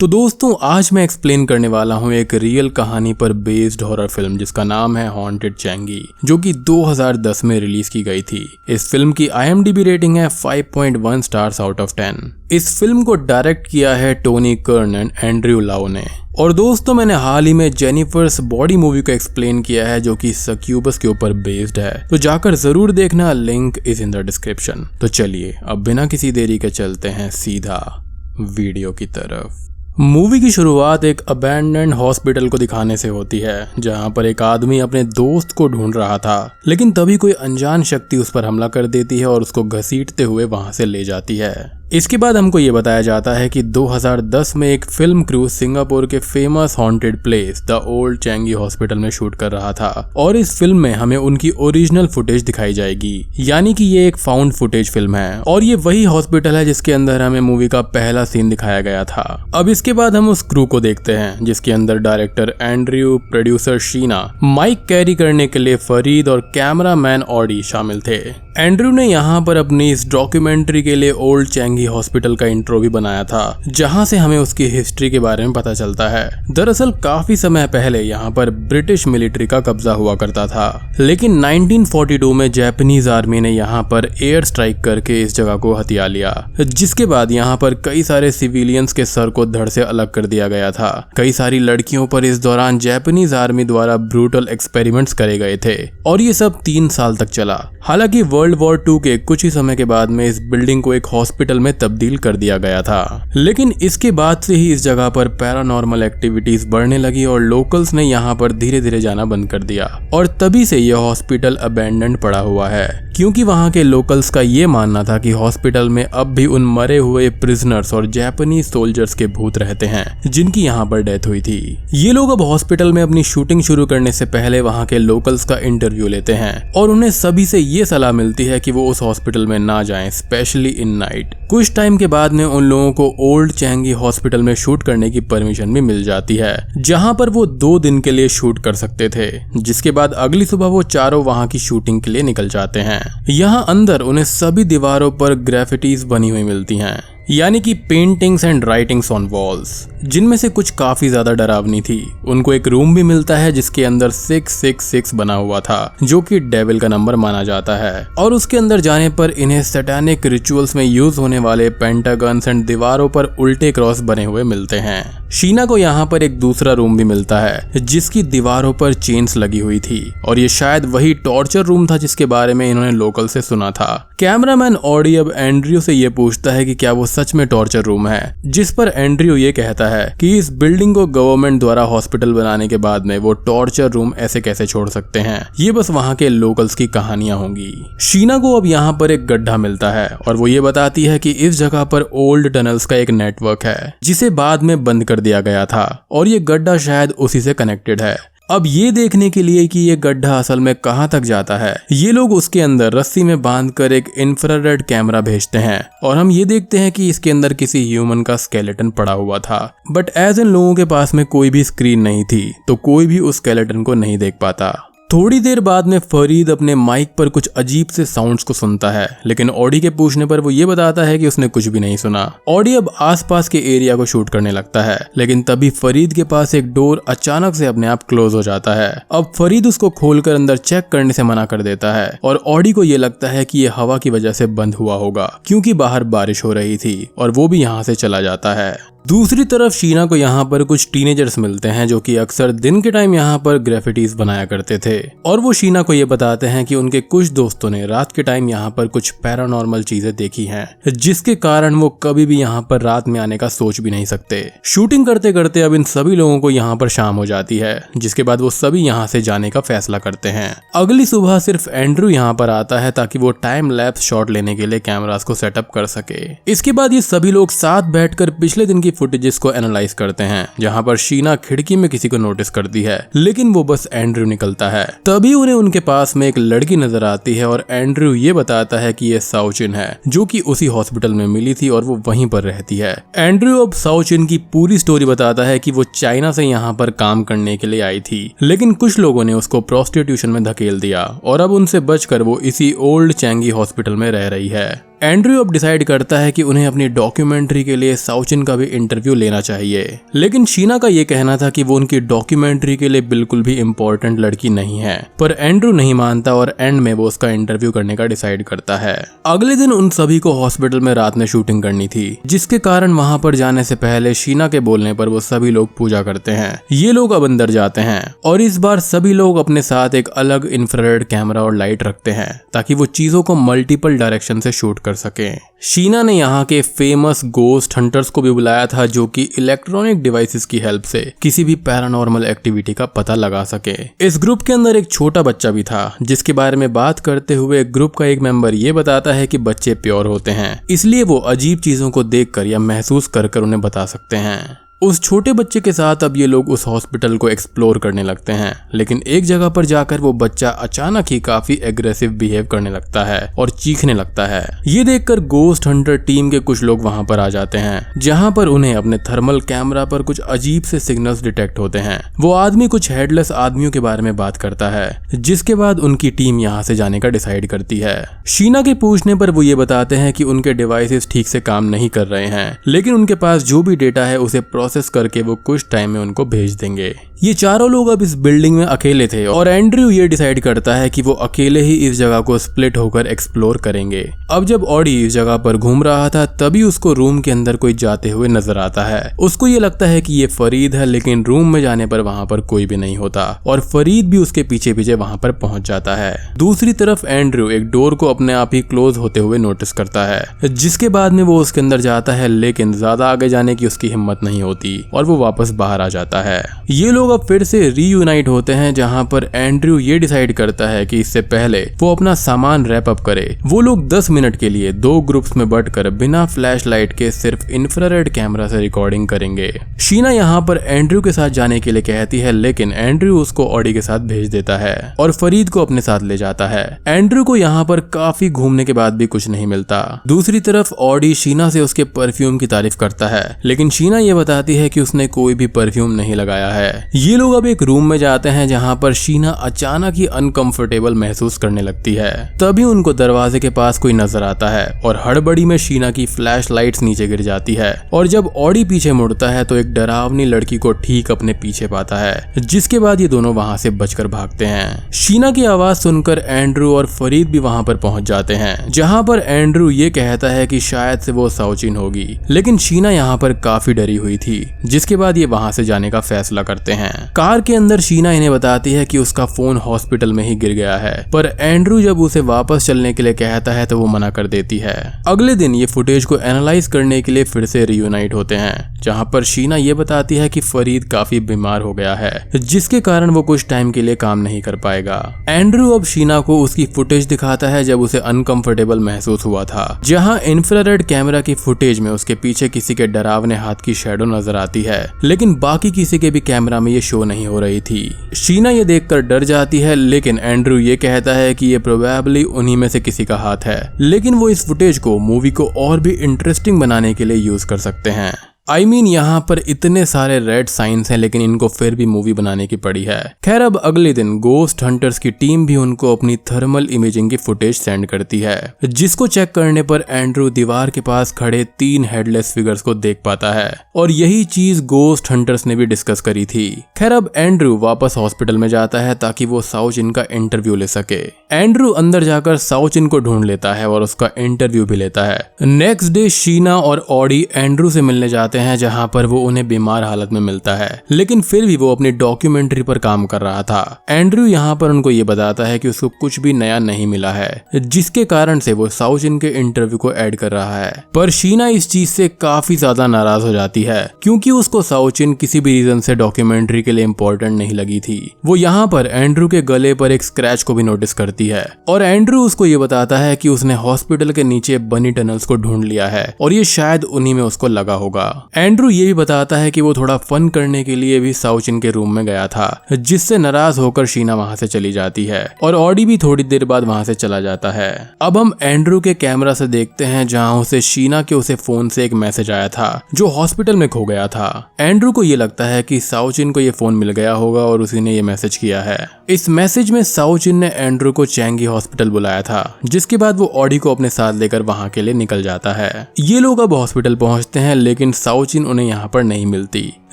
तो दोस्तों, आज मैं एक्सप्लेन करने वाला हूँ एक रियल कहानी पर बेस्ड हॉरर फ़िल्म जिसका नाम है हॉन्टेड चैंगी जो कि 2010 में रिलीज़ की गई थी। इस फ़िल्म की आईएमडीबी रेटिंग है 5.1 स्टार्स आउट ऑफ़ 10 इस फ़िल्म को डायरेक्ट किया है टोनी कर्न एंड एंड्रयू लाओ ने। और दोस्तों, मैंने हाल ही में जेनिफर्स बॉडी मूवी को एक्सप्लेन किया है, जो कि सक्यूबस के ऊपर बेस्ड है। तो जाकर ज़रूर देखना link is in the description तो चलिए, अब बिना किसी देरी के चलते हैं सीधा वीडियो की तरफ़। मूवी की शुरुआत एक अबैंडेंड हॉस्पिटल को दिखाने से होती है, जहाँ पर एक आदमी अपने दोस्त को ढूंढ रहा था, लेकिन तभी कोई अनजान शक्ति उस पर हमला कर देती है और उसको घसीटते हुए वहाँ से ले जाती है। इसके बाद हमको ये बताया जाता है कि 2010 में एक फ़िल्म क्रू सिंगापुर के famous haunted place, the old Changi hospital में शूट कर रहा था। और इस फ़िल्म में हमें उनकी ओरिजिनल फुटेज दिखाई जाएगी। यानी कि ये एक फाउंड फुटेज फ़िल्म है। और ये वही हॉस्पिटल है जिसके अंदर हमें मूवी का पहला सीन दिखाया गया था। अब इसके बाद हम उस क्रू को देखते हैं, जिसके अंदर director Andrew producer Sheena mic carry करने के लिए फरीद और कैमरा मैन ऑडी शामिल थे। एंड्रयू ने यहाँ पर अपनी इस डॉक्यूमेंट्री के लिए ओल्ड चैंगी हॉस्पिटल का इंट्रो भी बनाया था, जहाँ से हमें उसकी हिस्ट्री के बारे में पता चलता है। दरअसल काफ़ी समय पहले यहाँ पर ब्रिटिश मिलिट्री का कब्जा हुआ करता था, लेकिन 1942 में जैपनीज आर्मी ने यहाँ पर एयर स्ट्राइक करके इस जगह को हथिया लिया, जिसके बाद यहाँ पर कई सारे सिविलियंस के सर को धड़ से अलग कर दिया गया था। कई सारी लड़कियों पर इस दौरान जैपनीज आर्मी द्वारा ब्रूटल एक्सपेरिमेंट्स करे गए थे, और ये सब तीन साल तक चला। हालाँकि वर्ल्ड वॉर टू के कुछ ही समय के बाद में इस बिल्डिंग को एक हॉस्पिटल में तब्दील कर दिया गया था। लेकिन इसके बाद से ही इस जगह पर पैरानॉर्मल एक्टिविटीज़ बढ़ने लगी और लोकल्स ने यहाँ पर धीरे धीरे जाना बंद कर दिया। और तभी से यह हॉस्पिटल अबेंडेंड पड़ा हुआ है। क्योंकि वहाँ के लोकल्स का ये मानना था कि हॉस्पिटल में अब भी उन मरे हुए प्रिजनर्स और जैपनीज सोल्जर्स के भूत रहते हैं, जिनकी यहाँ पर डेथ हुई थी। ये लोग अब हॉस्पिटल में अपनी शूटिंग शुरू करने से पहले वहाँ के लोकल्स का इंटरव्यू लेते हैं। और उन्हें सभी से ये सलाह मिलती है कि वो उस हॉस्पिटल में ना जाए स्पेशली इन नाइट कुछ टाइम के बाद में उन लोगों को ओल्ड चैंगी हॉस्पिटल में शूट करने की परमिशन भी मिल जाती है, जहाँ पर वो दो दिन के लिए शूट कर सकते थे, जिसके बाद अगली सुबह वो चारों वहाँ की शूटिंग के लिए निकल जाते हैं। यहाँ अंदर उन्हें सभी दीवारों पर ग्रेफिटीज बनी हुई मिलती हैं। यानी कि paintings and writings on walls जिनमें से कुछ काफ़ी ज़्यादा डरावनी थी। उनको एक रूम भी मिलता है जिसके अंदर सिक्स सिक्स सिक्स बना हुआ था, जो कि डेविल का नंबर माना जाता है। और उसके अंदर जाने पर इन्हें सैटेनिक रिचुअल्स में यूज़ होने वाले पेंटागन्स एंड दीवारों पर उल्टे क्रॉस बने हुए मिलते हैं। शीना को यहाँ पर एक दूसरा रूम भी मिलता है, जिसकी दीवारों पर चेन्स लगी हुई थी। और ये शायद वही टॉर्चर रूम था जिसके बारे में इन्होंने लोकल से सुना था। कैमरामैन ऑडी अब एंड्रियो से ये पूछता है कि क्या वो सच में टॉर्चर रूम है, जिस पर एंड्रियो ये कहता है कि इस बिल्डिंग को गवर्नमेंट द्वारा हॉस्पिटल बनाने के बाद में वो टॉर्चर रूम ऐसे कैसे छोड़ सकते हैं? ये बस वहाँ के लोकल्स की कहानियाँ होंगी। शीना को अब यहाँ पर एक गड्ढा मिलता है और वो ये बताती है कि इस जगह पर ओल्ड टनल्स का एक नेटवर्क है, जिसे बाद में बंद कर दिया गया था और ये गड्ढा शायद उसी से कनेक्टेड है। अब ये देखने के लिए कि ये गड्ढा असल में कहाँ तक जाता है। ये लोग उसके अंदर रस्सी में बाँध कर एक इंफ्रारेड कैमरा भेजते हैं और हम ये देखते हैं कि इसके अंदर किसी ह्यूमन का स्केलेटन पड़ा हुआ था। बट एज इन लोगों के पास में कोई भी स्क्रीन नहीं थी तो कोई भी उस स्केलेटन को नहीं देख पाता। थोड़ी देर बाद में फरीद अपने माइक पर कुछ अजीब से साउंड्स को सुनता है, लेकिन ऑडी के पूछने पर वो ये बताता है कि उसने कुछ भी नहीं सुना। ऑडी अब आसपास के एरिया को शूट करने लगता है, लेकिन तभी फरीद के पास एक डोर अचानक से अपने आप क्लोज हो जाता है। अब फरीद उसको खोलकर अंदर चेक करने से मना कर देता है, और ऑडी को ये लगता है कि ये हवा की वजह से बंद हुआ होगा, क्योंकि बाहर बारिश हो रही थी, और वो भी यहाँ से चला जाता है। दूसरी तरफ़ शीना को यहाँ पर कुछ टीनेजर्स मिलते हैं जो कि अक्सर दिन के टाइम यहाँ पर ग्रेफिटीज बनाया करते थे। और वो शीना को ये बताते हैं कि उनके कुछ दोस्तों ने रात के टाइम यहाँ पर कुछ पैरानॉर्मल चीज़ें देखी हैं, जिसके कारण वो कभी भी यहाँ पर रात में आने का सोच भी नहीं सकते। शूटिंग करते करते अब इन सभी लोगों को यहाँ पर शाम हो जाती है, जिसके बाद वो सभी यहाँ से जाने का फैसला करते हैं। अगली सुबह सिर्फ़ एंड्रू यहाँ पर आता है ताकि वो टाइम लैप्स शॉट लेने के लिए कैमरास को सेटअप कर सके। इसके बाद ये सभी लोग साथ बैठकर पिछले दिन की की फुटेजेस को एनालाइज करते हैं, जहाँ पर शीना खिड़की में किसी को नोटिस करती है, लेकिन वो बस एंड्रयू निकलता है। तभी उन्हें उनके पास में एक लड़की नज़र आती है और एंड्रयू ये बताता है कि ये साउचिन है, जो कि उसी हॉस्पिटल में मिली थी और वो वहीं पर रहती है। एंड्रयू अब साउचिन की पूरी स्टोरी बताता है कि वो चाइना से यहाँ पर काम करने के लिए आई थी, लेकिन कुछ लोगों ने उसको प्रोस्टिट्यूशन में धकेल दिया, और अब उनसे बचकर वो इसी ओल्ड चैंगी हॉस्पिटल में रह रही है। एंड्रयू अब डिसाइड करता है कि उन्हें अपनी डॉक्यूमेंट्री के लिए साउचिन का भी इंटरव्यू लेना चाहिए। लेकिन शीना का ये कहना था कि वो उनकी डॉक्यूमेंट्री के लिए बिल्कुल भी इम्पोर्टेंट लड़की नहीं है। पर एंड्रू नहीं मानता और एंड में वो उसका इंटरव्यू करने का डिसाइड करता है। अगले दिन उन सभी को हॉस्पिटल में रात में शूटिंग करनी थी, जिसके कारण वहाँ पर जाने से पहले शीना के बोलने पर वो सभी लोग पूजा करते हैं। ये लोग अब अंदर जाते हैं और इस बार सभी लोग अपने साथ एक अलग इंफ्रारेड कैमरा और लाइट रखते हैं, ताकि वो चीज़ों को मल्टीपल डायरेक्शन से शूट कर सके। शीना ने यहाँ के फ़ेमस गोस्ट हंटर्स को भी बुलाया था, जो कि इलेक्ट्रॉनिक डिवाइसेस की हेल्प से किसी भी पैरानॉर्मल एक्टिविटी का पता लगा सके। इस ग्रुप के अंदर एक छोटा बच्चा भी था, जिसके बारे में बात करते हुए ग्रुप का एक मेंबर ये बताता है कि बच्चे प्योर होते हैं, इसलिए वो अजीब चीज़ों को देख या महसूस कर कर उन्हें बता सकते हैं। उस छोटे बच्चे के साथ अब ये लोग उस हॉस्पिटल को एक्सप्लोर करने लगते हैं, लेकिन एक जगह पर जाकर वो बच्चा अचानक ही काफ़ी एग्रेसिव बिहेव करने लगता है और चीखने लगता है। ये देखकर गोस्ट हंटर टीम के कुछ लोग वहाँ पर आ जाते हैं, जहाँ पर उन्हें अपने थर्मल कैमरा पर कुछ अजीब से सिग्नल्स डिटेक्ट होते हैं। वो आदमी कुछ हेडलेस आदमियों के बारे में बात करता है, जिसके बाद उनकी टीम यहाँ से जाने का डिसाइड करती है। शीना के पूछने पर वो ये बताते हैं कि उनके डिवाइसेस ठीक से काम नहीं कर रहे हैं, लेकिन उनके पास जो भी डेटा है उसे करके वो कुछ टाइम में उनको भेज देंगे। ये चारों लोग अब इस बिल्डिंग में अकेले थे और एंड्रयू ये डिसाइड करता है कि वो अकेले ही इस जगह को स्प्लिट होकर एक्सप्लोर करेंगे। अब जब ऑडी इस जगह पर घूम रहा था, तभी उसको रूम के अंदर कोई जाते हुए नज़र आता है। उसको ये लगता है कि ये फरीद है, लेकिन रूम में जाने पर वहाँ पर कोई भी नहीं होता और फरीद भी उसके पीछे पीछे वहाँ पर पहुँच जाता है। दूसरी तरफ़ एंड्रयू एक डोर को अपने आप ही क्लोज होते हुए नोटिस करता है, जिसके बाद में वो उसके अंदर जाता है, लेकिन ज़्यादा आगे जाने की उसकी हिम्मत नहीं होती। और वो वापस बाहर आ जाता है। ये लोग अब फिर से रीयूनाइट होते हैं, जहाँ पर एंड्रयू ये डिसाइड करता है कि इससे पहले वो अपना सामान रैप अप करे। वो लोग 10 मिनट के लिए दो ग्रुप्स में बटकर बिना फ्लैश लाइट के सिर्फ़ इंफ्रारेड कैमरा से रिकॉर्डिंग करेंगे। शीना यहाँ पर एंड्रयू के साथ जाने के लिए कहती है, लेकिन एंड्रयू उसको ऑडी के साथ भेज देता है और फरीद को अपने साथ ले जाता है। एंड्रयू को यहाँ पर काफ़ी घूमने के बाद भी कुछ नहीं मिलता। दूसरी तरफ़ ऑडी शीना से उसके परफ्यूम की तारीफ़ करता है, लेकिन शीना ये बताती है कि उसने कोई भी परफ्यूम नहीं लगाया है। ये लोग अब एक रूम में जाते हैं जहाँ पर शीना अचानक ही अनकंफर्टेबल महसूस करने लगती है। तभी उनको दरवाजे के पास कोई नज़र आता है और हड़बड़ी में शीना की फ्लैश लाइट नीचे गिर जाती है। और जब ऑडी पीछे मुड़ता है तो एक डरावनी लड़की को ठीक अपने पीछे पाता है, जिसके बाद ये दोनों वहाँ से बचकर भागते हैं। शीना की आवाज़ सुनकर एंड्रू और फरीद भी वहाँ पर पहुँच जाते हैं, जहाँ पर एंड्रू ये कहता है कि शायद से वो साउचिन होगी। लेकिन शीना यहाँ पर काफ़ी डरी हुई थी। जिसके बाद ये वहाँ से जाने का फैसला करते हैं। कार के अंदर शीना इन्हें बताती है कि उसका फ़ोन हॉस्पिटल में ही गिर गया है। पर एंड्रू जब उसे वापस चलने के लिए कहता है तो वो मना कर देती है। अगले दिन ये फुटेज को एनालाइज करने के लिए फिर से रियूनाइट होते हैं, जहाँ पर शीना ये बताती है कि फरीद काफ़ी बीमार हो गया है, जिसके कारण वो कुछ टाइम के लिए काम नहीं कर पाएगा। एंड्रू अब शीना को उसकी फुटेज दिखाता है जब उसे अनकंफर्टेबल महसूस हुआ था, जहाँ इंफ्रारेड कैमरा की फुटेज में उसके पीछे किसी के डरावने हाथ की शेडो नज़र आती है। लेकिन बाकी किसी के भी कैमरा में ये शो नहीं हो रही थी। शीना ये देखकर डर जाती है, लेकिन एंड्रू ये कहता है कि ये प्रोबेबली उन्हीं में से किसी का हाथ है। लेकिन वो इस फुटेज को मूवी को और भी इंटरेस्टिंग बनाने के लिए यूज़ कर सकते हैं। आई I मीन mean, यहाँ पर इतने सारे रेड साइंस हैं लेकिन इनको फिर भी मूवी बनाने की पड़ी है। खैर अब अगले दिन गोस्ट हंटर्स की टीम भी उनको अपनी थर्मल इमेजिंग की फुटेज सेंड करती है जिसको चेक करने पर एंड्रू दीवार के पास खड़े तीन हेडलेस फिगर्स को देख पाता है और यही चीज़ गोस्ट हंटर्स ने भी डिस्कस करी थी। खैर अब एंड्रू वापस हॉस्पिटल में जाता है ताकि वो साउचिन का इंटरव्यू ले सके। एंड्रू अंदर जाकर साउचिन को ढूंढ लेता है और उसका इंटरव्यू भी लेता है। नेक्स्ट डे शीना और ऑडी एंड्रू से मिलने जाते हैं जहाँ पर वो उन्हें बीमार हालत में मिलता है। लेकिन फिर भी वो अपनी डॉक्यूमेंट्री पर काम कर रहा था। एंड्रयू यहाँ पर उनको ये बताता है कि उसको कुछ भी नया नहीं मिला है, जिसके कारण से वो साउचिन के इंटरव्यू को ऐड कर रहा है। पर शीना इस चीज़ से काफ़ी ज़्यादा नाराज़ हो जाती है, क्योंकि उसको साउचिन किसी भी रीजन से डॉक्यूमेंट्री के लिए इम्पोर्टेंट नहीं लगी थी। वो यहाँ पर एंड्रू के गले पर एक स्क्रैच को भी नोटिस करती है। और एंड्रू उसको ये बताता है कि उसने हॉस्पिटल के नीचे बनी टनल्स को ढूंढ लिया है, और ये शायद उन्हीं में उसको लगा होगा। एंड्रू ये भी बताता है कि वो थोड़ा फन करने के लिए भी साउचिन के रूम में गया था, जिससे नाराज़ होकर शीना वहाँ से चली जाती है, और ऑडी भी थोड़ी देर बाद वहाँ से चला जाता है। अब हम एंड्रू के कैमरा से देखते हैं जहाँ उसे शीना के उसे फ़ोन से एक मैसेज आया था, जो हॉस्पिटल में खो गया था। एंड्रू को ये लगता है कि साउचिन को ये फ़ोन मिल गया होगा और उसी ने ये मैसेज किया है। इस मैसेज में साउचिन ने एंड्रू को चैंगी हॉस्पिटल बुलाया था, जिसके बाद वो ऑडी को अपने साथ लेकर वहाँ के लिए निकल जाता है। ये लोग अब हॉस्पिटल पहुँचते हैं, लेकिन साउचिन उन्हें यहाँ पर नहीं मिलती,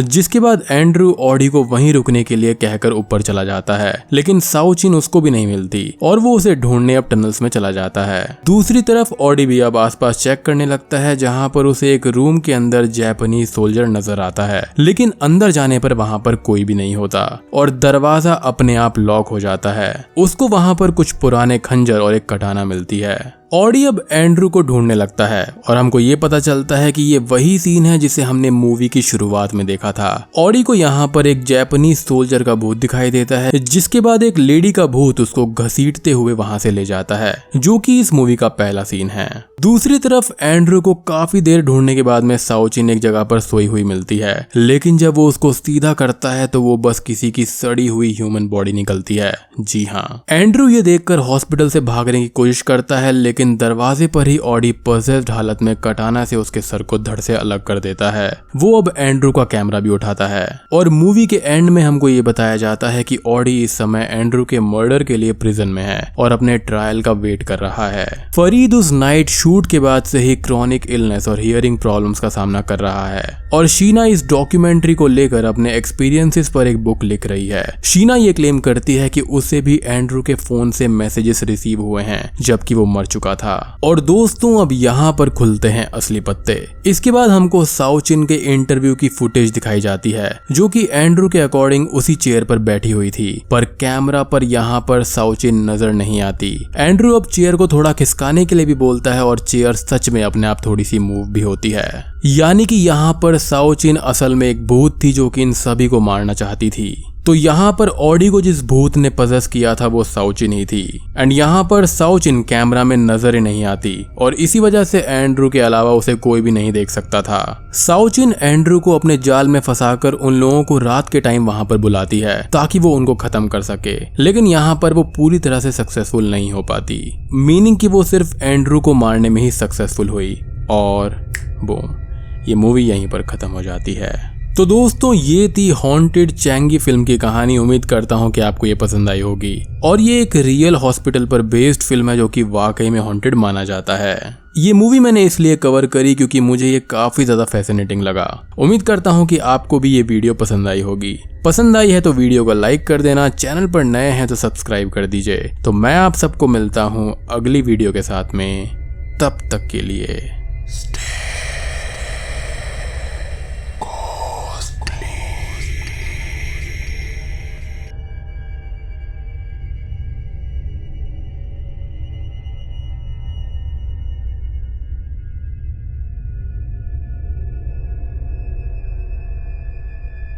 जिसके बाद एंड्रू ऑडी को वहीं रुकने के लिए कहकर ऊपर चला जाता है, लेकिन साउचिन उसको भी नहीं मिलती, और वो उसे ढूँढने अब टनल्स में चला जाता है। दूसरी तरफ़ ऑडी भी अब आसपास चेक करने लगता है, जहाँ पर उसे एक रूम के अंदर जैपनीज सोल्जर नज़र आता है, लेकिन अंदर जाने पर वहाँ पर कोई भी नहीं होता, और दरवाज़ा अपने आप लॉक हो जाता है। उसको वहाँ पर कुछ पुराने खंजर और एक कटाना मिलती है। ऑडी अब एंड्रू को ढूँढने लगता है और हमको ये पता चलता है कि ये वही सीन है जिसे हमने मूवी की शुरुआत में देखा था। ऑडी को यहाँ पर एक जैपनीज सोल्जर का भूत दिखाई देता है, जिसके बाद एक लेडी का भूत उसको घसीटते हुए वहाँ से ले जाता है, जो कि इस मूवी का पहला सीन है। दूसरी तरफ़ एंड्रू को काफ़ी देर ढूँढने के बाद में साउचिन एक जगह पर सोई हुई मिलती है, लेकिन जब वो उसको सीधा करता है तो वो बस किसी की सड़ी हुई ह्यूमन बॉडी निकलती है। जी हाँ। एंड्रू ये देखकर हॉस्पिटल से भागने की कोशिश करता है, लेकिन लेकिन दरवाजे पर ही ऑडी पजेस्ड हालत में कटाना से उसके सर को धड़ से अलग कर देता है। वो अब एंड्रू का कैमरा भी उठाता है। और मूवी के एंड में हमको ये बताया जाता है कि ऑडी इस समय एंड्रू के मर्डर के लिए प्रिजन में है और अपने ट्रायल का वेट कर रहा है। फरीद उस नाइट शूट के बाद से ही क्रॉनिक इलनेस और हियरिंग प्रॉब्लम्स का सामना कर रहा है। और शीना इस डॉक्यूमेंट्री को लेकर अपने एक्सपीरियंसेस पर एक बुक लिख रही है। शीना ये क्लेम करती है कि उसे भी एंड्रू के फ़ोन से मैसेजेस रिसीव हुए हैं, जबकि वो मर चुका था। और दोस्तों अब यहाँ पर खुलते हैं असली पत्ते। इसके बाद हमको साउचिन के इंटरव्यू की फुटेज दिखाई जाती है, जो कि एंड्रू के अकॉर्डिंग उसी चेयर पर बैठी हुई थी। पर कैमरा पर यहाँ पर साउचिन नज़र नहीं आती। एंड्रू अब चेयर को थोड़ा खिसकाने के लिए भी बोलता है और चेयर सच में अपने आप थोड़ी सी मूव भी होती है। यानी कि यहाँ पर साउचिन असल में एक भूत थी जो कि इन सभी को मारना चाहती थी। तो यहाँ पर ऑडी को जिस भूत ने पजस किया था, वो साउचिन ही थी। एंड यहाँ पर साउचिन कैमरा में नज़र ही नहीं आती, और इसी वजह से एंड्रू के अलावा उसे कोई भी नहीं देख सकता था। साउचिन एंड्रू को अपने जाल में फंसाकर उन लोगों को रात के टाइम वहाँ पर बुलाती है, ताकि वो उनको खत्म कर सके। लेकिन यहाँ पर वो पूरी तरह से सक्सेसफुल नहीं हो पाती। मीनिंग की वो सिर्फ़ एंड्रू को मारने में ही सक्सेसफुल हुई, और वो ये मूवी यहीं पर खत्म हो जाती है। तो दोस्तों, ये थी हॉन्टेड चैंगी फ़िल्म की कहानी। उम्मीद करता हूँ कि आपको ये पसंद आई होगी। और ये एक रियल हॉस्पिटल पर बेस्ड फ़िल्म है जो कि वाकई में हॉन्टेड माना जाता है। ये मूवी मैंने इसलिए कवर करी क्योंकि मुझे ये काफ़ी ज़्यादा फैसिनेटिंग लगा। उम्मीद करता हूँ कि आपको भी ये वीडियो पसंद आई होगी। पसंद आई है तो वीडियो को लाइक कर देना। चैनल पर नए हैं तो सब्सक्राइब कर दीजिए। तो मैं आप सबको मिलता हूँ अगली वीडियो के साथ में। तब तक के लिए